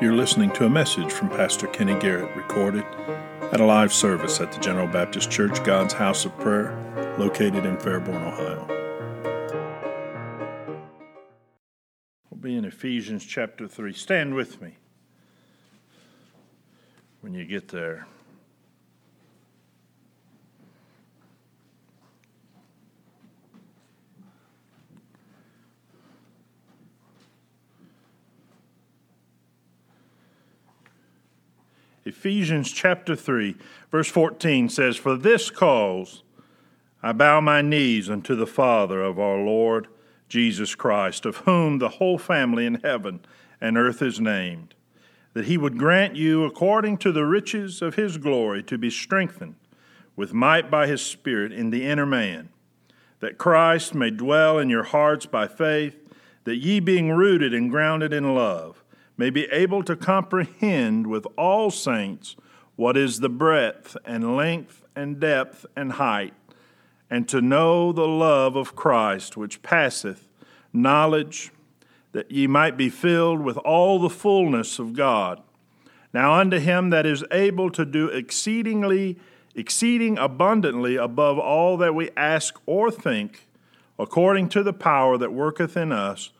You're listening to a message from Pastor Kenny Garrett recorded at a live service at the General Baptist Church God's House of Prayer located in Fairborn, Ohio. We'll be in Ephesians chapter 3. Stand with me when you get there. Ephesians chapter 3, verse 14 says, For this cause I bow my knees unto the Father of our Lord Jesus Christ, of whom the whole family in heaven and earth is named, that he would grant you, according to the riches of his glory, to be strengthened with might by his Spirit in the inner man, that Christ may dwell in your hearts by faith, that ye being rooted and grounded in love, may be able to comprehend with all saints what is the breadth and length and depth and height, and to know the love of Christ which passeth knowledge, that ye might be filled with all the fullness of God. Now unto him that is able to do exceedingly, exceeding abundantly above all that we ask or think, according to the power that worketh in us,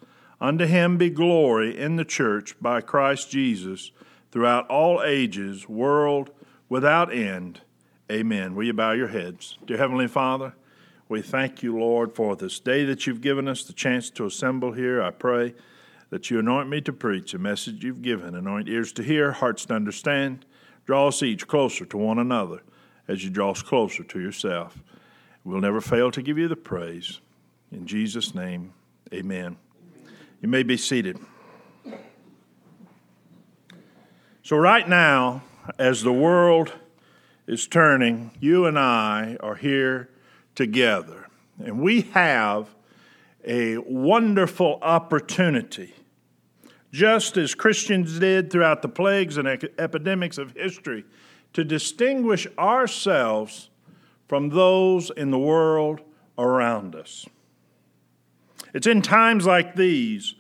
Unto him be glory in the church by Christ Jesus throughout all ages, world without end. Amen. Will you bow your heads? Dear Heavenly Father, we thank you, Lord, for this day that you've given us the chance to assemble here. I pray that you anoint me to preach a message you've given, anoint ears to hear, hearts to understand. Draw us each closer to one another as you draw us closer to yourself. We'll never fail to give you the praise. In Jesus' name, amen. You may be seated. So, right now, as the world is turning, you and I are here together. And we have a wonderful opportunity, just as Christians did throughout the plagues and epidemics of history, to distinguish ourselves from those in the world around us. It's in times like these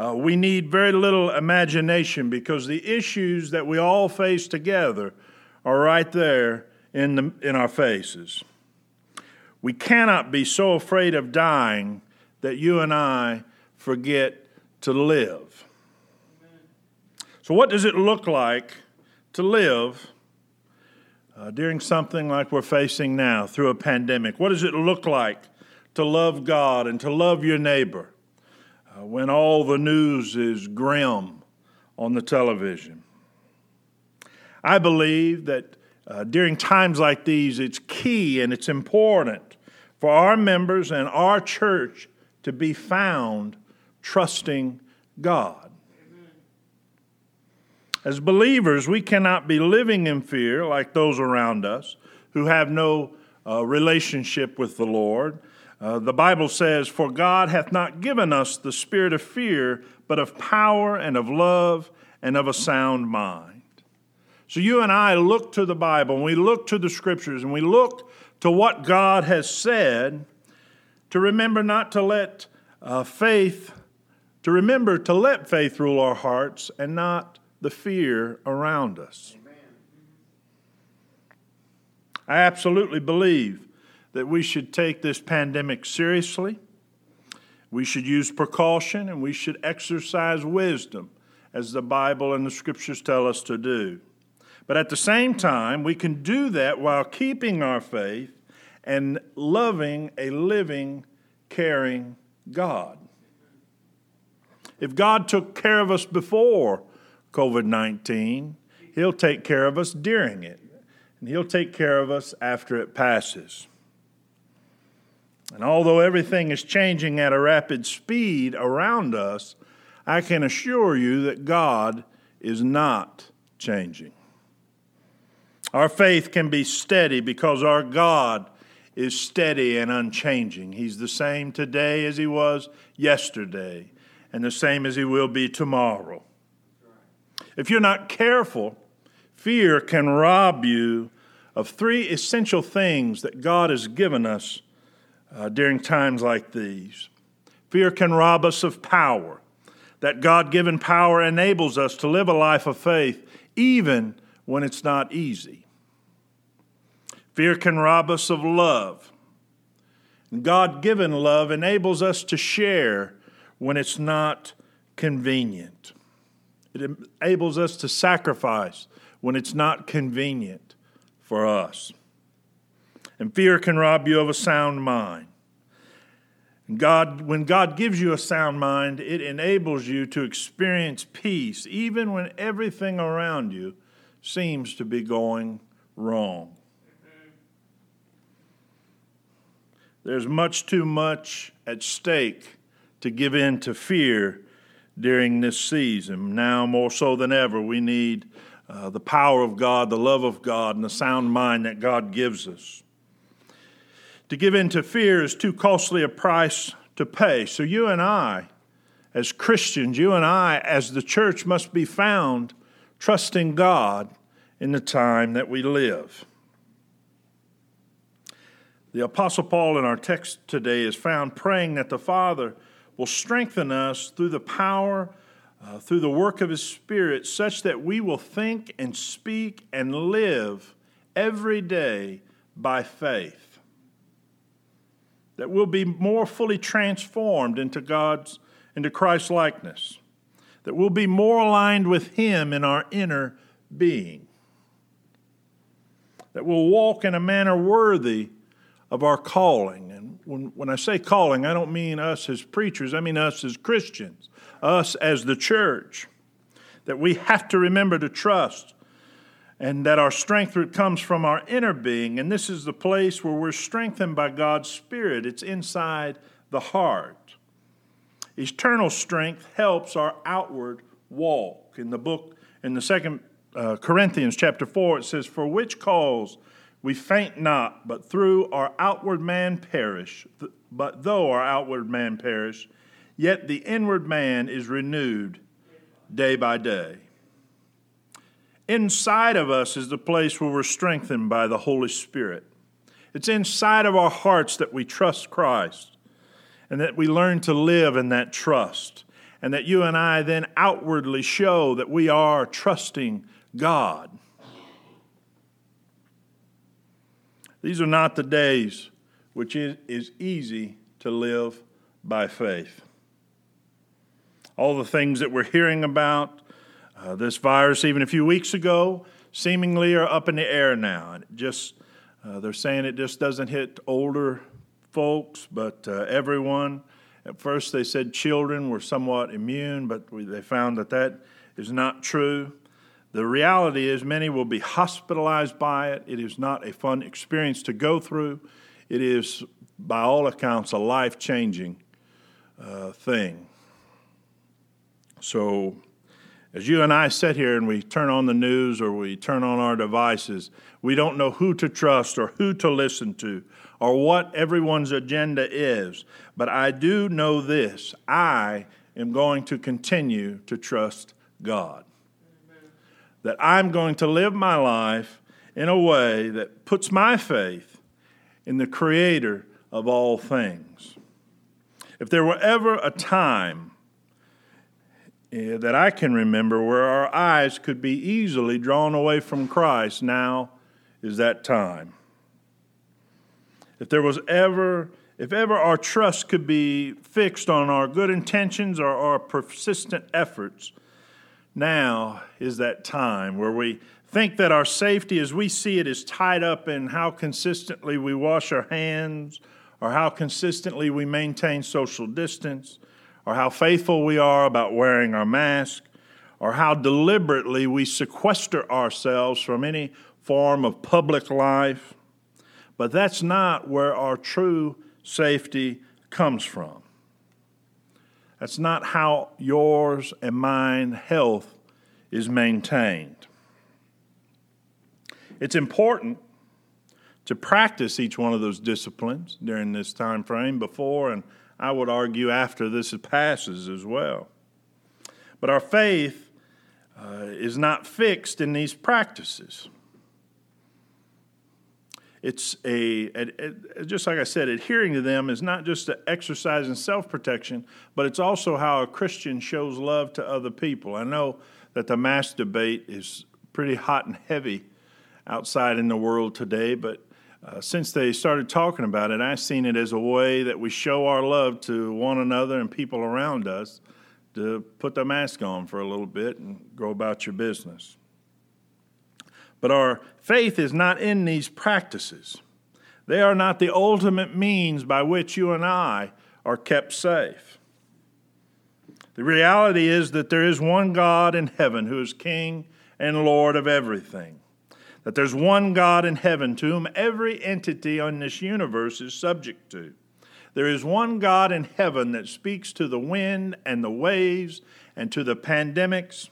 uh, we need very little imagination because the issues that we all face together are right there in, the, in our faces. We cannot be so afraid of dying that you and I forget to live. So, what does it look like to live uh, during something like we're facing now through a pandemic? What does it look like to love God and to love your neighbor uh, when all the news is grim on the television. I believe that uh, during times like these, it's key and it's important for our members and our church to be found trusting God. As believers, we cannot be living in fear like those around us who have no uh, relationship with the Lord. Uh, the Bible says, For God hath not given us the spirit of fear, but of power and of love and of a sound mind. So you and I look to the Bible and we look to the scriptures and we look to what God has said to remember not to let uh, faith, to remember to let faith rule our hearts and not the fear around us. Amen. I absolutely believe that we should take this pandemic seriously. We should use precaution and we should exercise wisdom as the Bible and the scriptures tell us to do. But at the same time, we can do that while keeping our faith and loving a living, caring God. If God took care of us before COVID 19, He'll take care of us during it, and He'll take care of us after it passes. And although everything is changing at a rapid speed around us, I can assure you that God is not changing. Our faith can be steady because our God is steady and unchanging. He's the same today as he was yesterday, and the same as he will be tomorrow. If you're not careful, fear can rob you of three essential things that God has given us uh, during times like these. Fear can rob us of power. That God given power enables us to live a life of faith even when it's not easy. Fear can rob us of love. God given love enables us to share when it's not convenient. It enables us to sacrifice when it's not convenient for us. And fear can rob you of a sound mind. God, when God gives you a sound mind, it enables you to experience peace even when everything around you seems to be going wrong. There's much too much at stake to give in to fear during this season. Now, more so than ever, we need uh, the power of God, the love of God, and the sound mind that God gives us. To give in to fear is too costly a price to pay. So, you and I, as Christians, you and I, as the church, must be found trusting God in the time that we live. The Apostle Paul in our text today is found praying that the Father will strengthen us through the power, uh, through the work of His Spirit, such that we will think and speak and live every day by faith. That we'll be more fully transformed into God's, into Christ's likeness. That we'll be more aligned with Him in our inner being. That we'll walk in a manner worthy of our calling. And when, when I say calling, I don't mean us as preachers, I mean us as Christians, us as the church. That we have to remember to trust and that our strength comes from our inner being. And this is the place where we're strengthened by God's Spirit, it's inside the heart. Eternal strength helps our outward walk. In the book, in the second uh, Corinthians chapter 4, it says, For which cause we faint not, but through our outward man perish, but though our outward man perish, yet the inward man is renewed day by day. Inside of us is the place where we're strengthened by the Holy Spirit. It's inside of our hearts that we trust Christ and that we learn to live in that trust, and that you and I then outwardly show that we are trusting God. These are not the days which it is easy to live by faith. All the things that we're hearing about, uh, this virus, even a few weeks ago, seemingly are up in the air now. And just uh, they're saying it just doesn't hit older folks, but uh, everyone. At first, they said children were somewhat immune, but we, they found that that is not true. The reality is, many will be hospitalized by it. It is not a fun experience to go through. It is, by all accounts, a life changing uh, thing. So, as you and I sit here and we turn on the news or we turn on our devices, we don't know who to trust or who to listen to or what everyone's agenda is. But I do know this I am going to continue to trust God that I'm going to live my life in a way that puts my faith in the Creator of all things. If there were ever a time Eh, that I can remember where our eyes could be easily drawn away from Christ, now is that time. If there was ever if ever our trust could be fixed on our good intentions or our persistent efforts, now is that time where we think that our safety as we see it is tied up in how consistently we wash our hands, or how consistently we maintain social distance, or how faithful we are about wearing our mask, or how deliberately we sequester ourselves from any form of public life. But that's not where our true safety comes from. That's not how yours and mine health is maintained. It's important to practice each one of those disciplines during this time frame before and I would argue after this passes as well. But our faith uh, is not fixed in these practices. it's a, a, a, just like I said, adhering to them is not just an exercise in self protection, but it's also how a Christian shows love to other people. I know that the mass debate is pretty hot and heavy outside in the world today, but uh, since they started talking about it, I've seen it as a way that we show our love to one another and people around us to put the mask on for a little bit and go about your business. But our faith is not in these practices. They are not the ultimate means by which you and I are kept safe. The reality is that there is one God in heaven who is King and Lord of everything. That there's one God in heaven to whom every entity on this universe is subject to. There is one God in heaven that speaks to the wind and the waves and to the pandemics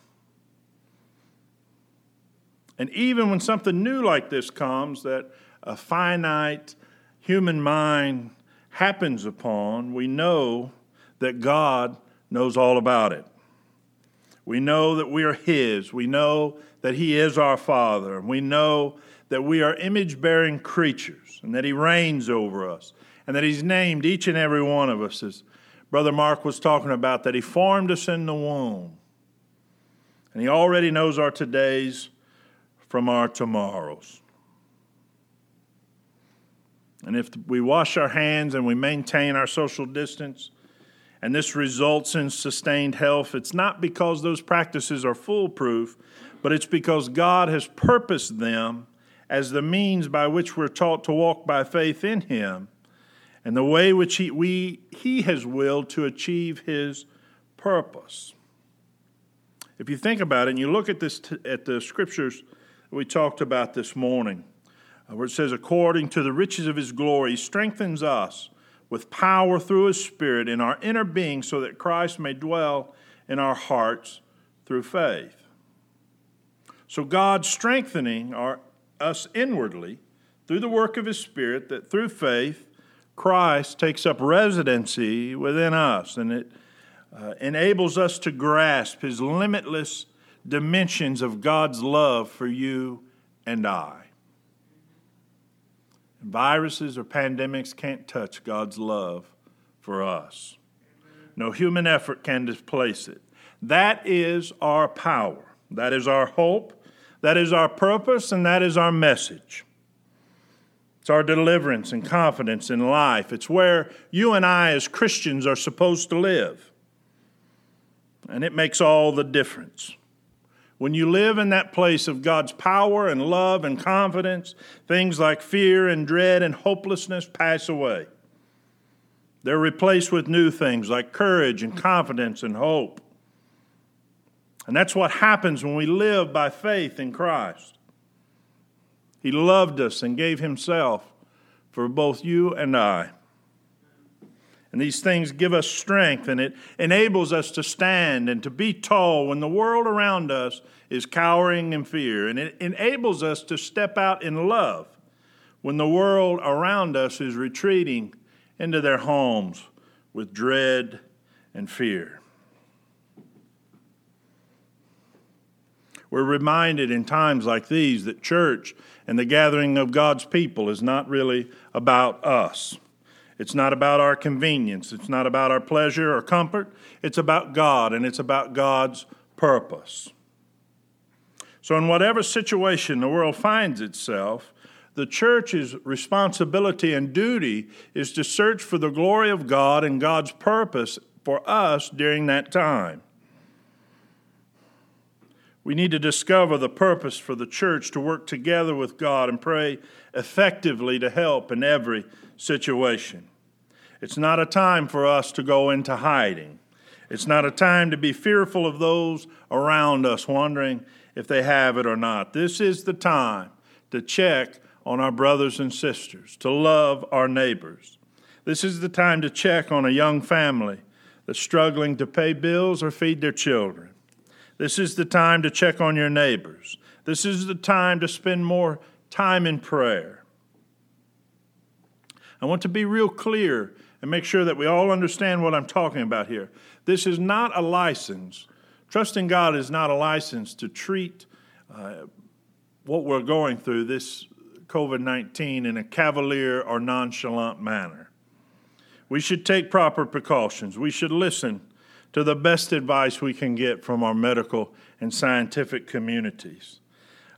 and even when something new like this comes that a finite human mind happens upon, we know that God knows all about it. We know that we are His. We know that He is our Father. And We know that we are image bearing creatures and that He reigns over us and that He's named each and every one of us, as Brother Mark was talking about, that He formed us in the womb. And He already knows our todays from our tomorrows. And if we wash our hands and we maintain our social distance, and this results in sustained health, it's not because those practices are foolproof, but it's because God has purposed them as the means by which we're taught to walk by faith in Him and the way which He, we, he has willed to achieve His purpose. If you think about it and you look at, this, at the scriptures we talked about this morning, uh, where it says, according to the riches of his glory, he strengthens us with power through his Spirit in our inner being so that Christ may dwell in our hearts through faith. So, God strengthening our, us inwardly through the work of his Spirit, that through faith, Christ takes up residency within us, and it uh, enables us to grasp his limitless dimensions of God's love for you and I. Viruses or pandemics can't touch God's love for us. No human effort can displace it. That is our power. That is our hope. That is our purpose, and that is our message. It's our deliverance and confidence in life. It's where you and I, as Christians, are supposed to live. And it makes all the difference. When you live in that place of God's power and love and confidence, things like fear and dread and hopelessness pass away. They're replaced with new things like courage and confidence and hope. And that's what happens when we live by faith in Christ. He loved us and gave Himself for both you and I. And these things give us strength and it enables us to stand and to be tall when the world around us is cowering in fear. And it enables us to step out in love when the world around us is retreating into their homes with dread and fear. We're reminded in times like these that church and the gathering of God's people is not really about us. It's not about our convenience. It's not about our pleasure or comfort. It's about God and it's about God's purpose. So, in whatever situation the world finds itself, the church's responsibility and duty is to search for the glory of God and God's purpose for us during that time. We need to discover the purpose for the church to work together with God and pray effectively to help in every situation. It's not a time for us to go into hiding. It's not a time to be fearful of those around us, wondering if they have it or not. This is the time to check on our brothers and sisters, to love our neighbors. This is the time to check on a young family that's struggling to pay bills or feed their children. This is the time to check on your neighbors. This is the time to spend more time in prayer. I want to be real clear and make sure that we all understand what I'm talking about here. This is not a license. Trusting God is not a license to treat uh, what we're going through, this COVID 19 in a cavalier or nonchalant manner. We should take proper precautions. We should listen to the best advice we can get from our medical and scientific communities.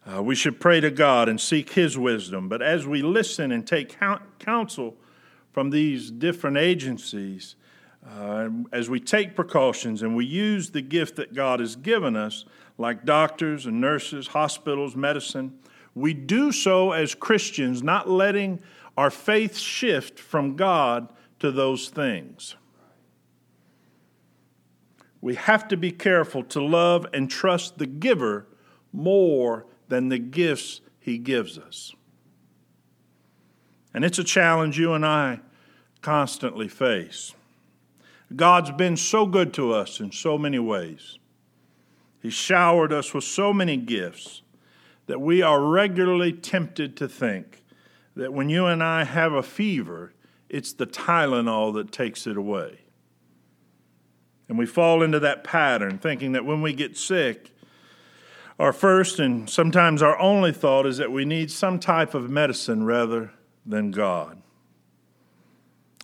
Uh, we should pray to God and seek His wisdom. But as we listen and take counsel from these different agencies, uh, as we take precautions and we use the gift that God has given us, like doctors and nurses, hospitals, medicine, we do so as Christians, not letting our faith shift from God to those things. We have to be careful to love and trust the giver more than the gifts he gives us. And it's a challenge you and I constantly face. God's been so good to us in so many ways. He showered us with so many gifts that we are regularly tempted to think that when you and I have a fever, it's the Tylenol that takes it away. And we fall into that pattern, thinking that when we get sick, our first and sometimes our only thought is that we need some type of medicine rather than God.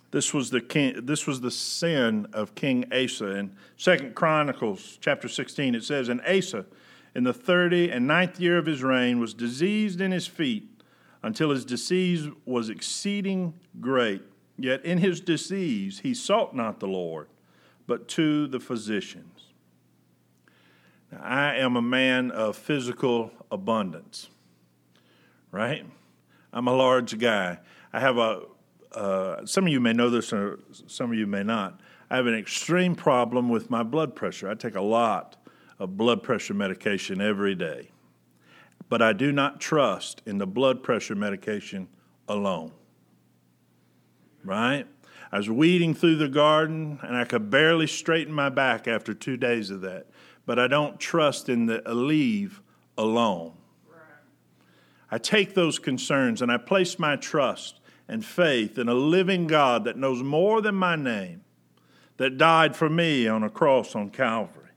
This was the king, this was the sin of King Asa. In Second Chronicles chapter 16, it says, And Asa, in the thirty and ninth year of his reign, was diseased in his feet until his disease was exceeding great. Yet in his disease he sought not the Lord, but to the physicians. Now, I am a man of physical abundance, right? I'm a large guy. I have a uh, some of you may know this, or some of you may not. I have an extreme problem with my blood pressure. I take a lot of blood pressure medication every day, but I do not trust in the blood pressure medication alone. Right? I was weeding through the garden and I could barely straighten my back after two days of that, but I don't trust in the Aleve alone. I take those concerns and I place my trust and faith in a living God that knows more than my name, that died for me on a cross on Calvary.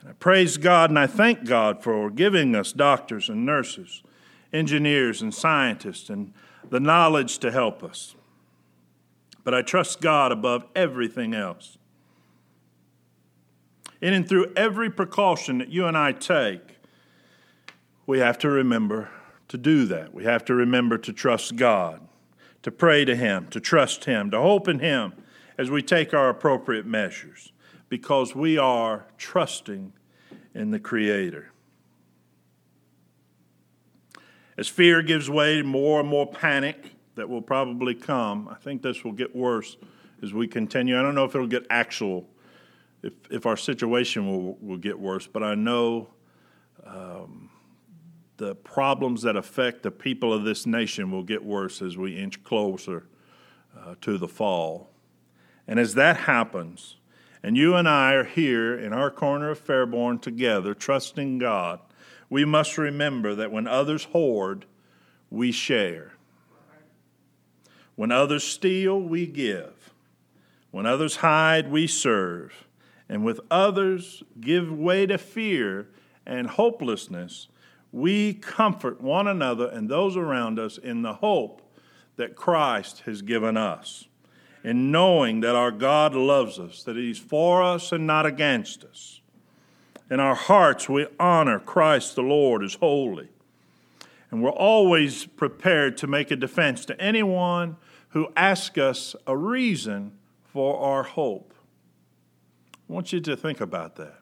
And I praise God and I thank God for giving us doctors and nurses, engineers and scientists, and the knowledge to help us. But I trust God above everything else. In and through every precaution that you and I take, we have to remember to do that. We have to remember to trust God, to pray to Him, to trust Him, to hope in Him as we take our appropriate measures, because we are trusting in the Creator. As fear gives way to more and more panic that will probably come, I think this will get worse as we continue. I don't know if it'll get actual, if, if our situation will, will get worse, but I know um, the problems that affect the people of this nation will get worse as we inch closer uh, to the fall. And as that happens, and you and I are here in our corner of Fairborn together, trusting God, we must remember that when others hoard, we share. When others steal, we give. When others hide, we serve. And with others give way to fear and hopelessness, we comfort one another and those around us in the hope that Christ has given us, in knowing that our God loves us, that He's for us and not against us. In our hearts, we honor Christ the Lord as holy. And we're always prepared to make a defense to anyone who asks us a reason for our hope. I want you to think about that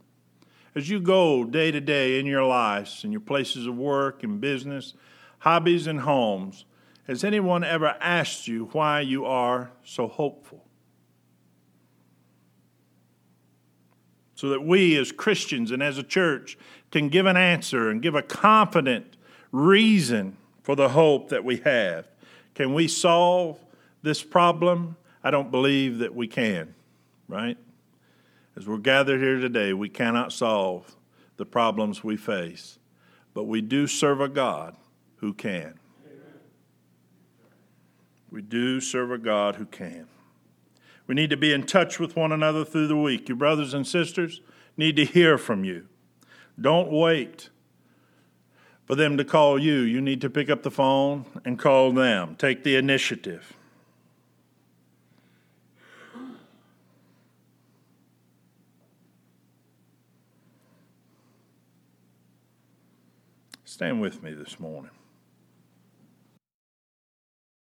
as you go day to day in your lives, in your places of work and business, hobbies and homes, has anyone ever asked you why you are so hopeful? So that we as Christians and as a church can give an answer and give a confident reason for the hope that we have. Can we solve this problem? I don't believe that we can, right? As we're gathered here today, we cannot solve the problems we face, but we do serve a God who can. We do serve a God who can. We need to be in touch with one another through the week. Your brothers and sisters need to hear from you. Don't wait for them to call you, you need to pick up the phone and call them. Take the initiative. Stand with me this morning.